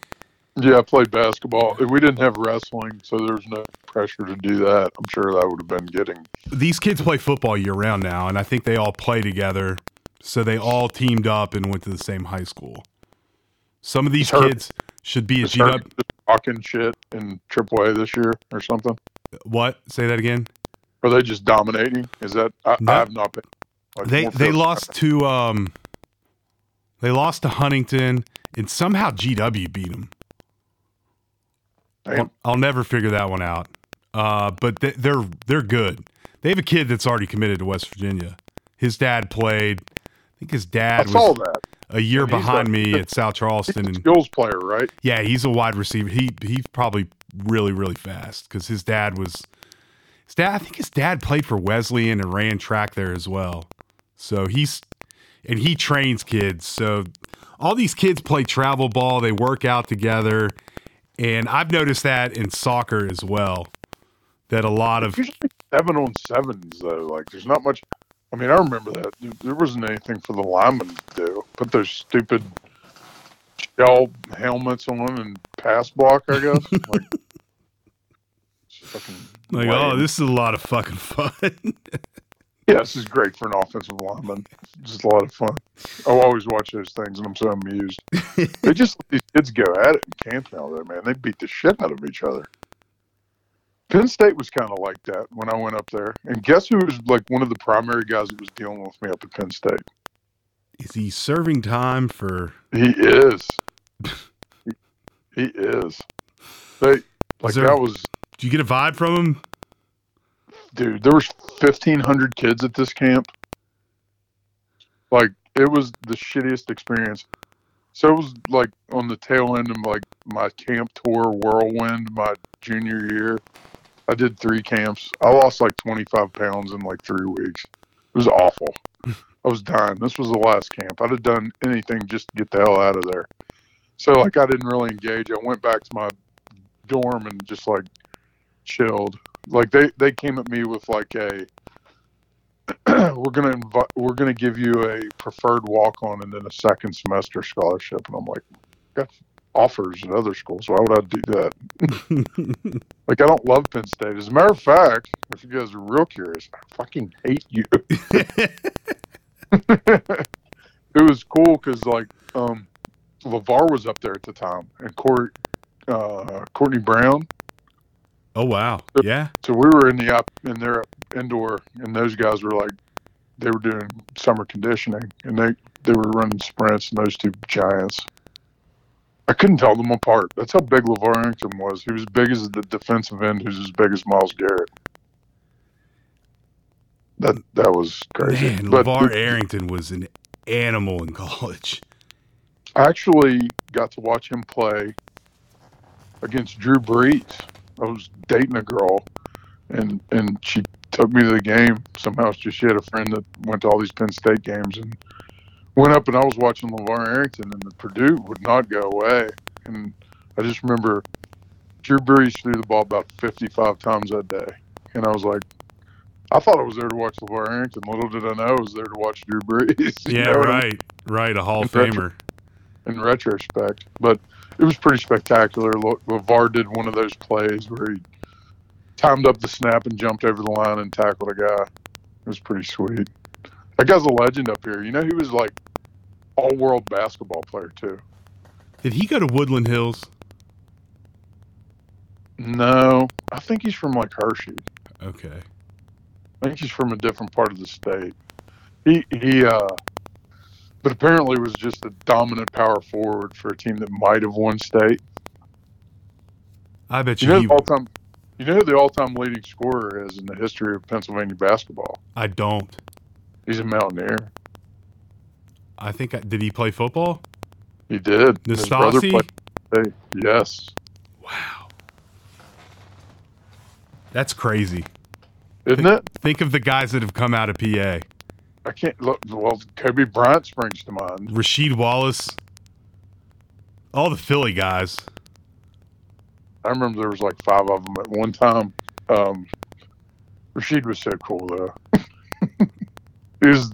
Yeah, I played basketball. We didn't have wrestling, so there was no pressure to do that. I'm sure that would have been getting. these kids play football year round now, and I think they all play together. So they all teamed up and went to the same high school. Some of these her- kids should be at GW. talking shit in AAA this year or something? What? Say that again. Are they just dominating? Is that I, No. I have not been. like, They they lost to um, they lost to Huntington, and somehow GW beat them. Damn. I'll, I'll never figure that one out. Uh, but they, they're they're good. They have a kid that's already committed to West Virginia. His dad played. I think his dad was that. a year And he's behind a- me at South He's Charleston, a and skills player, right? Yeah, he's a wide receiver. He he's probably really really fast because his dad was his dad. I think his dad played for Wesleyan and ran track there as well. So he's and he trains kids. So all these kids play travel ball. They work out together, and I've noticed that in soccer as well. That a lot of Usually seven on sevens though. Like there's not much. I mean, I remember that there- wasn't anything for the linemen to do. Put those stupid shell helmets on and pass block. I guess. like, like, oh, lame. oh, this is a lot of fucking fun. Yeah, this is great for an offensive lineman. Just a lot of fun. I always watch those things and I'm so amused. they just let these kids go at it in camp now, though, man. They beat the shit out of each other. Penn State was kind of like that when I went up there. And guess who was like one of the primary guys that was dealing with me up at Penn State? is he serving time for? He is. he, he is. They like there- that was Did you get a vibe from him? Dude, there was fifteen hundred kids at this camp. Like it was the shittiest experience. So it was like on the tail end of like my camp tour whirlwind my junior year. I did three camps. I lost like twenty five pounds in like three weeks. It was awful. I was dying. This was the last camp. I'd have done anything just to get the hell out of there. So like I didn't really engage. I went back to my dorm and just like chilled like they they came at me with like a we're gonna invite we're gonna give you a preferred walk on and then a second semester scholarship. And i'm like got offers at other schools. Why would i do that? Like i don't love penn state. As a matter of fact if you guys are real curious i fucking hate you. It was cool because like um lavar was up there at the time and court uh courtney brown oh wow, yeah. so we were in the up in their indoor, and those guys were like, they were doing summer conditioning, and they they were running sprints, and those two giants. I couldn't tell them apart. That's how big LeVar Arrington was. He was big as the defensive end, who's as big as Myles Garrett. That that was crazy. Man, but LeVar Arrington was an animal in college. I actually got to watch him play against Drew Brees. I was dating a girl and and she took me to the game. Somehow she she had a friend that went to all these Penn State games and went up and I was watching LeVar Arrington and the Purdue would not go away. And I just remember Drew Brees threw the ball about 55 times that day. And I was like, I thought I was there to watch LeVar Arrington. Little did I know I was there to watch Drew Brees. Yeah, right, right. A Hall of Famer. In retrospect, but it was pretty spectacular. LeVar did one of those plays where he timed up the snap and jumped over the line and tackled a guy. It was pretty sweet. That guy's a legend up here. You know, he was like all world basketball player too. Did he go to Woodland Hills? No, I think he's from like Hershey. Okay. I think he's from a different part of the state. He he uh but apparently was just a dominant power forward for a team that might have won state. I bet you, You know, he, all-time, you know who the all-time leading scorer is in the history of Pennsylvania basketball? I don't. He's a Mountaineer. I think I, did he play football? He did. His brother Nastasi? played. Yes, Wow. That's crazy. isn't it? Think of the guys that have come out of PA. I can't look. Well, Kobe Bryant springs to mind. Rasheed Wallace. All the Philly guys. I remember there was like five of them at one time. Um, Rasheed was so cool though. he was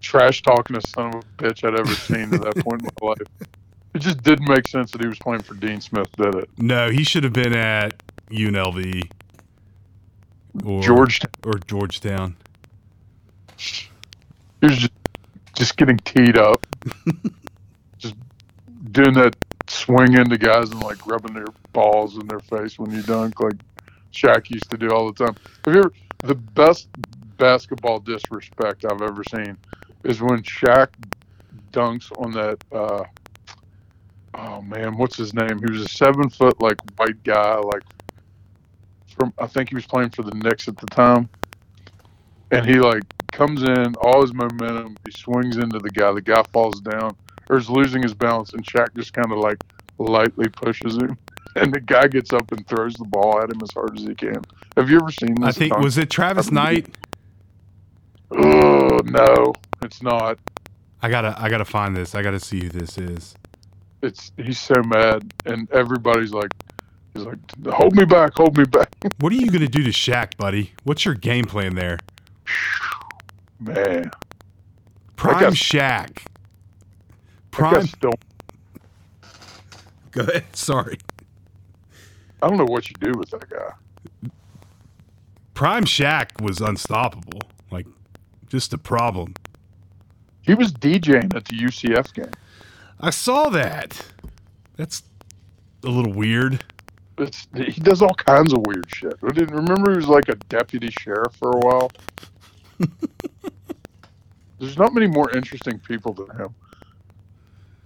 trash talking a son of a bitch I'd ever seen at that point in my life. It just didn't make sense that he was playing for Dean Smith, did it? No, he should have been at UNLV or George, or Georgetown. He was just, just getting teed up, just doing that swing into guys and like rubbing their balls in their face when you dunk, like Shaq used to do all the time. Have you ever, the best basketball disrespect I've ever seen is when Shaq dunks on that. Uh, oh man, what's his name? He was a seven foot like white guy, like from I think he was playing for the Knicks at the time, and he like comes in, all his momentum, he swings into the guy. The guy falls down or is losing his balance, and Shaq just kind of like lightly pushes him, and the guy gets up and throws the ball at him as hard as he can. Have you ever seen this? I think was it Travis Knight? Oh no, it's not. I gotta I gotta find this. I gotta see who this is. It's he's so mad, and everybody's like, he's like, hold me back, hold me back, What are you gonna do to Shaq, buddy? What's your game plan there? Man. Prime guess- Shaq. Prime. guess don't. Go ahead. Sorry. I don't know what you do with that guy. Prime Shaq was unstoppable. Like, just a problem. He was DJing at the UCF game. I saw that. That's a little weird. It's, he does all kinds of weird shit. I didn't remember he was like a deputy sheriff for a while. There's not many more interesting people than him.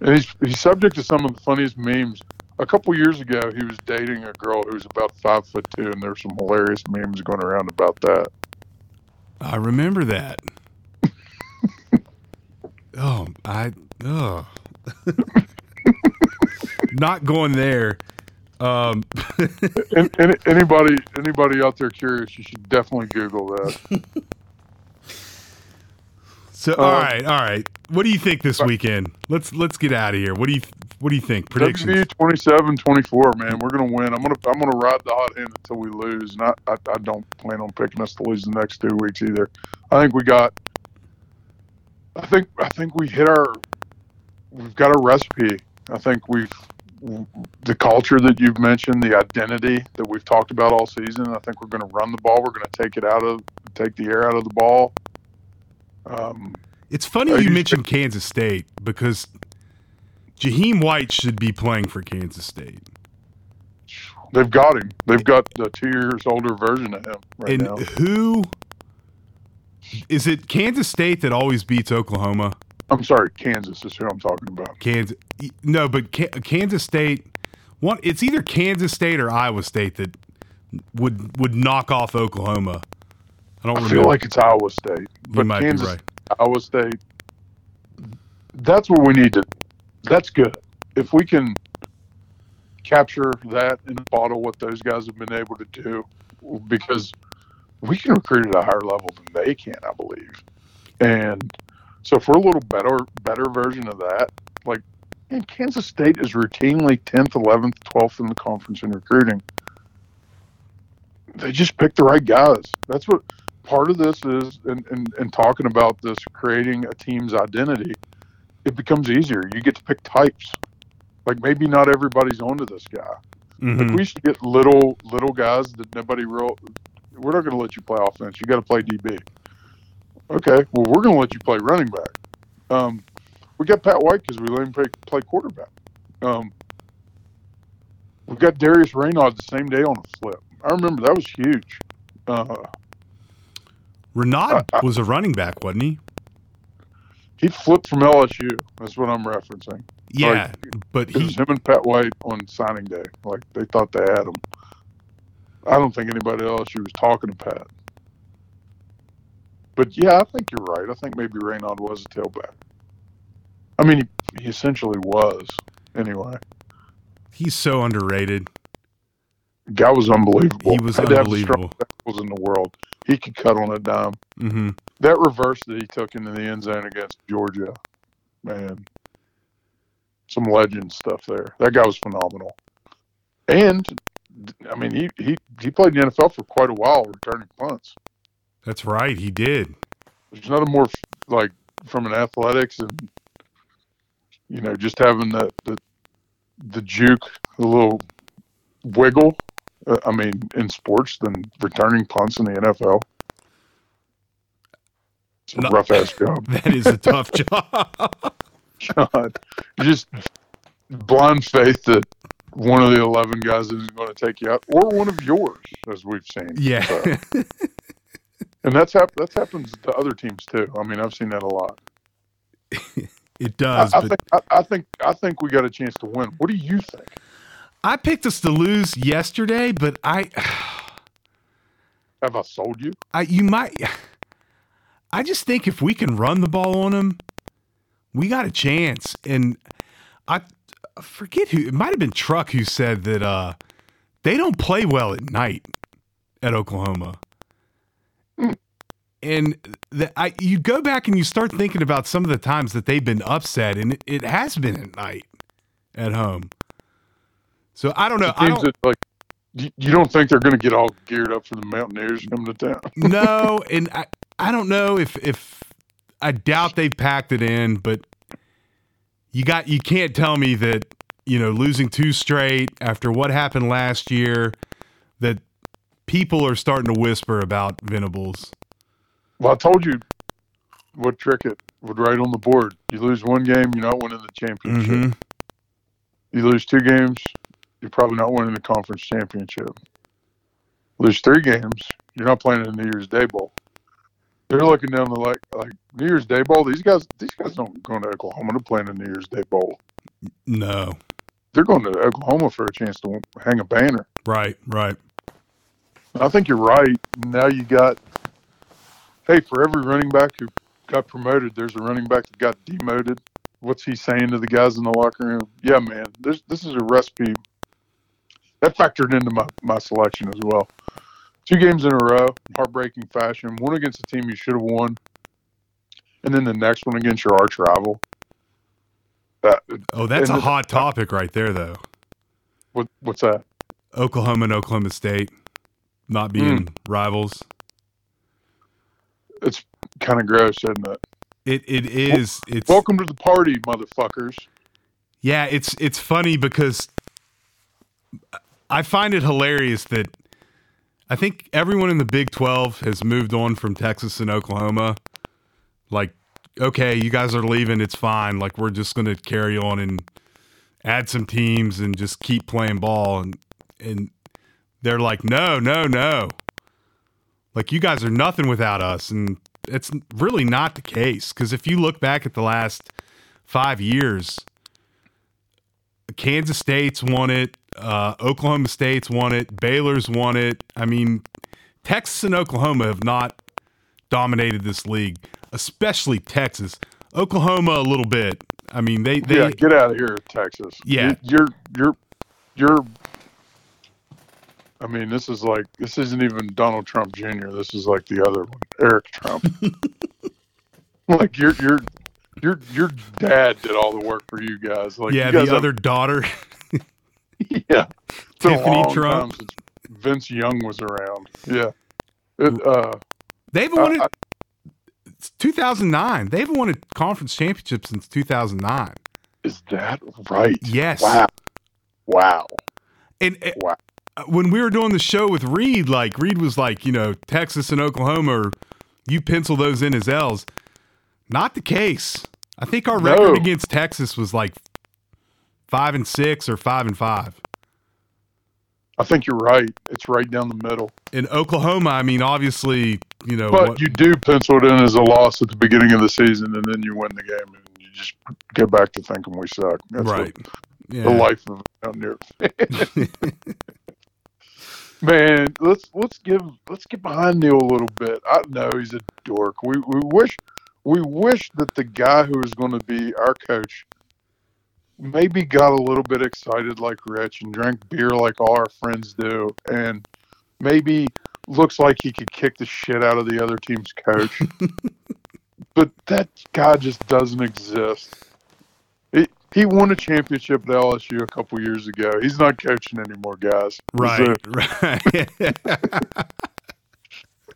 And he's he's subject to some of the funniest memes. A couple years ago, he was dating a girl who was about five foot two, and there's some hilarious memes going around about that. I remember that. oh, I oh. Not going there. Um, And, and anybody anybody out there curious, you should definitely Google that. So uh, all right, all right. What do you think this uh, weekend? Let's let's get out of here. What do you what do you think? Predictions? WVU 27-24, man. We're gonna win. I'm gonna I'm gonna ride the hot hand until we lose. And I, I, I don't plan on picking us to lose the next two weeks either. I think we got. I think I think we hit our. We've got a recipe. I think we've the culture that you've mentioned, the identity that we've talked about all season. I think we're going to run the ball. We're going to take it out of take the air out of the ball. Um, It's funny you you mentioned Kansas State because Jahiem White should be playing for Kansas State. they've got him. They've got the two years older version of him right and now. who is it Kansas State that always beats Oklahoma? I'm sorry, Kansas is who I'm talking about. Kansas No, but Kansas State one it's either Kansas State or Iowa State that would would knock off Oklahoma. I don't I feel like it's Iowa State, but Kansas, right. Iowa State. That's what we need to. That's good. If we can capture that and bottle what those guys have been able to do, because we can recruit at a higher level than they can, I believe. And so if we're a little better better version of that, like and Kansas State is routinely 10th, 11th, 12th in the conference in recruiting. They just pick the right guys. That's what part of this is, and, and, and talking about this, creating a team's identity, it becomes easier. You get to pick types. Like maybe not everybody's onto this guy. Mhm. Like we should get little little guys that nobody real. We're not going to let you play offense. You got to play DB. Okay, well we're going to let you play running back. Um, we got Pat White because we let him play, play quarterback. Um, we got Darius Reynaud the same day on a flip. I remember that was huge. Uh, Reynaud was a running back, wasn't he? he flipped from LSU. That's what I'm referencing. Yeah, but It was he him and Pat White on signing day. Like they thought they had him. I don't think anybody at LSU was talking to Pat. But yeah, I think you're right. I think maybe Reynaud was a tailback. I mean, he, he essentially was. Anyway, he's so underrated. guy was unbelievable. He was Had to have the unbelievable. in the world. He could cut on a dime. hmm That reverse that he took into the end zone against Georgia, man, some legend stuff there. That guy was phenomenal. And I mean, he he he played in the NFL for quite a while, returning punts. That's right, he did. There's nothing more like from an athletics and you know just having the the, the juke, the little wiggle. Uh, I mean, in sports than returning punts in the NFL. It's a No. rough ass job. That is a tough job. God, just blind faith that one of the eleven guys isn't going to take you out, or one of yours, as we've seen. Yeah. So- and that's hap- that's happens to other teams too. I mean, I've seen that a lot. it I, does, I but think I, I think I think we got a chance to win. What do you think? I picked us to lose yesterday, but I Have I sold you? I you might I just think if we can run the ball on them, we got a chance. And I I forget who it might have been Truck who said that uh they don't play well at night at Oklahoma. And the, I you go back and you start thinking about some of the times that they've been upset, and it, it has been at night at home. So I don't know. I don't, like you, you don't think they're going to get all geared up for the Mountaineers coming to town? no, and I, I don't know if if I doubt they've packed it in, but you got you can't tell me that you know losing two straight after what happened last year that people are starting to whisper about Venables. Well, I told you what Trickett would write on the board. You lose one game, you're not winning the championship. Mm-hmm. You lose two games, you're probably not winning the conference championship. Lose three games, you're not playing in the New Year's Day Bowl. They're looking down the like like New Year's Day Bowl. These guys, these guys don't go to Oklahoma to play in the New Year's Day Bowl. No, They're going to Oklahoma for a chance to hang a banner. right, right. I think you're right. Now you got, hey, for every running back who got promoted, there's a running back that got demoted. What's he saying to the guys in the locker room? Yeah, man, this this is a recipe. That factored into my, my selection as well. Two games in a row, heartbreaking fashion. One against a team you should have won, and then the next one against your arch rival. That, Oh, that's a the- hot topic right there, though. what, what's that? Oklahoma and Oklahoma State not being hmm. rivals. It's kind of gross, isn't it? It it is. It's Welcome to the party, motherfuckers. Yeah, it's it's funny because I find it hilarious that I think everyone in the Big 12 has moved on from Texas and Oklahoma. Like, okay, you guys are leaving, it's fine. Like we're just going to carry on and add some teams and just keep playing ball and and they're like, "No, no, no." Like you guys are nothing without us and it's really not the case cuz if you look back at the last 5 years, Kansas State's won it. Uh, Oklahoma State's won it. Baylor's won it. I mean, Texas and Oklahoma have not dominated this league, especially Texas. Oklahoma a little bit. I mean, they they yeah, get out of here, Texas. Yeah. You- you're you're you're I mean, this is like this isn't even Donald Trump Jr. This is like the other one, Eric Trump. like your your your your dad did all the work for you guys. Like yeah, the guys have- other daughter, yeah, It's a Tiffany long Trump. time since Vince Young was around. Yeah, it, uh, they haven't won it. It's 2009. They haven't won a conference championship since 2009. is that right? Yes. Wow. Wow. And uh, Wow. when we were doing the show with Reed, like Reed was like, you know, Texas and Oklahoma, or you pencil those in as L's. Not the case. I think our No. record against Texas was like five and six or five and five. I think you're right. It's right down the middle. In Oklahoma, I mean, obviously, you know, But what- you do pencil it in as a loss at the beginning of the season, and then you win the game, and you just get back to thinking we suck. That's right. the, Yeah. the life of Mountaineer fan. Man, let's let's give let's get behind Neal a little bit. I know he's a dork. We we wish we wish that the guy who is going to be our coach maybe got a little bit excited like Rich and drank beer like all our friends do, and maybe looks like he could kick the shit out of the other team's coach. but that guy just doesn't exist. He, he won a championship at LSU a couple years ago. He's not coaching anymore, guys. Right, right.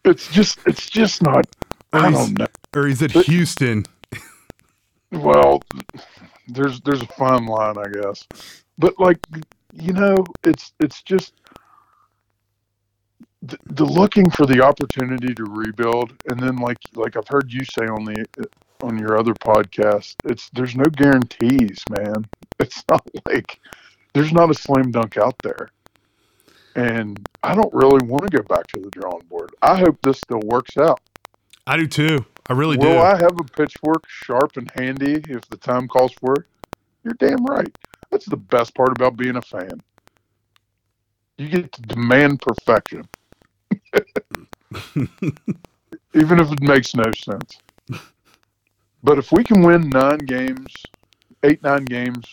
It's just it's just not. I don't know. or he's at But- Houston. Well, there's there's a fine line, I guess. But like, you know, it's it's just the, the looking for the opportunity to rebuild, and then like like I've heard you say on the on your other podcast, it's there's no guarantees, man. It's not like there's not a slam dunk out there. And I don't really want to go back to the drawing board. I hope this still works out. I do too. I really Will do. I have a pitchfork sharp and handy if the time calls for it? You're damn right. That's the best part about being a fan. You get to demand perfection, even if it makes no sense. But if we can win nine games, eight, nine games,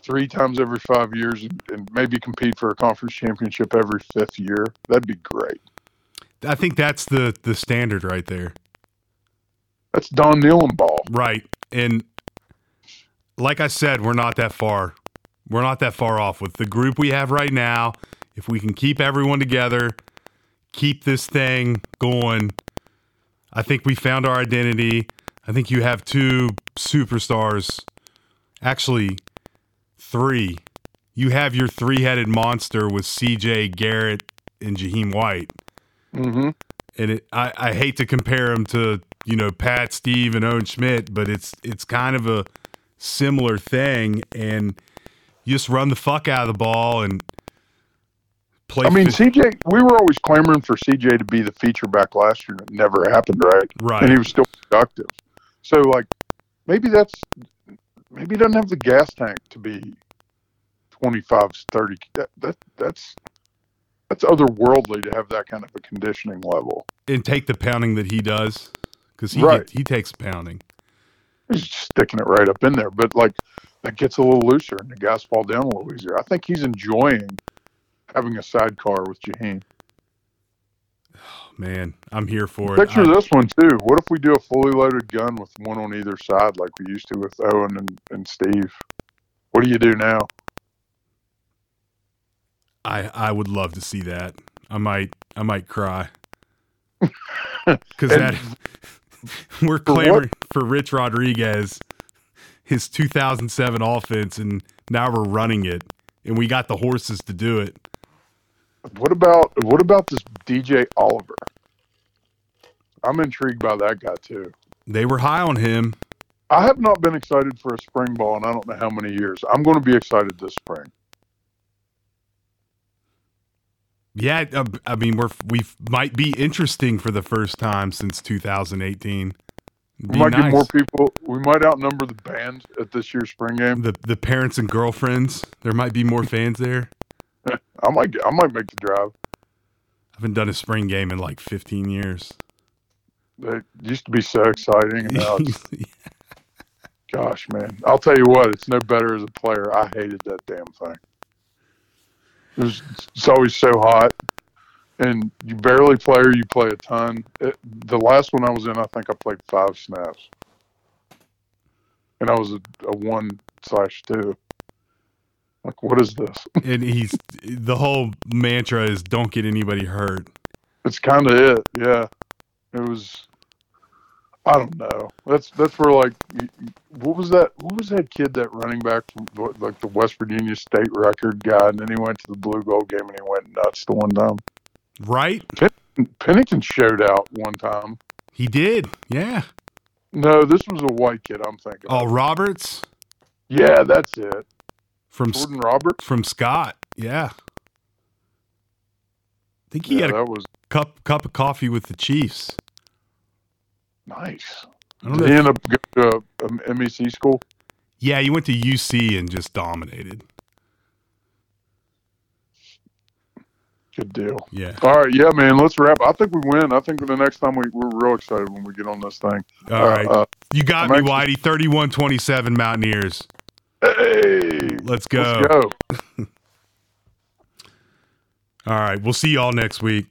three times every five years, and, and maybe compete for a conference championship every fifth year, that'd be great. I think that's the the standard right there. That's Don Nehlen ball. Right. And like I said, we're not that far. We're not that far off with the group we have right now. If we can keep everyone together, keep this thing going, I think we found our identity. I think you have two superstars. Actually, three. You have your three headed monster with CJ Garrett and Jahiem White Mm-hmm. and it, I, I hate to compare him to you know Pat, Steve, and Owen Schmitt, but it's it's kind of a similar thing, and you just run the fuck out of the ball and play. I mean, fi- CJ, we were always clamoring for CJ to be the feature back last year, and it never happened, right? right, And he was still productive. So, like, maybe that's maybe he doesn't have the gas tank to be 25, 30. That, that that's that's otherworldly to have that kind of a conditioning level. and take the pounding that he does because he Right. he takes pounding. He's sticking it right up in there, but like that gets a little looser and the gas fall down a little easier. I think he's enjoying having a sidecar with Jahiem. Oh, man, I'm here for it. Picture I- this one too. What if we do a fully loaded gun with one on either side, like we used to with Owen and, and Steve? What do you do now? I I would love to see that. I might I might cry because that we're clamoring for Rich Rodriguez, his 2007 offense, and now we're running it, and we got the horses to do it. What about what about this DJ Oliver? I'm intrigued by that guy too. They were high on him. I have not been excited for a spring ball and I don't know how many years. I'm going to be excited this spring. Yeah, uh, I mean we're we might be interesting for the first time since 2018. We Be might get more people. We might outnumber the band at this year's spring game. The the parents and girlfriends. There might be more fans there. I might get, I might make the drive. I haven't done a spring game in like 15 years. It used to be so exciting, and now it's gosh, man. I'll tell you what, it's no better as a player. I hated that damn thing. It was, it's always so hot, and you barely play or you play a ton. It, the last one I was in, I think I played five snaps, and I was a, a one slash two. Like, what is this? and he's the whole mantra is don't get anybody hurt. It's kind of it. Yeah, it was. I don't know. That's that's where like, what was that? What was that kid that running back from like the West Virginia state record guy, and then he went to the Blue Gold game and he went nuts the one time. Right? Pennington showed out one time. He did. Yeah. No, this was a white kid. I'm thinking. Oh, Roberts yeah, that's it. from S- Jordan Roberts. from Scott. Yeah. I think he Yeah, had a that was cup cup of coffee with the Chiefs. Nice. Did know. he end up going to a, a MEC school? yeah, he went to UC and just dominated. Good deal. Yeah. All right, yeah, man. Let's wrap. I think we win. I think the next time we we're real excited when we get on this thing. All Uh, right. uh, you got I'm me, actually- Whitey. 31 27 Mountaineers. hey, Let's go. let's go. All right. We'll see y'all next week.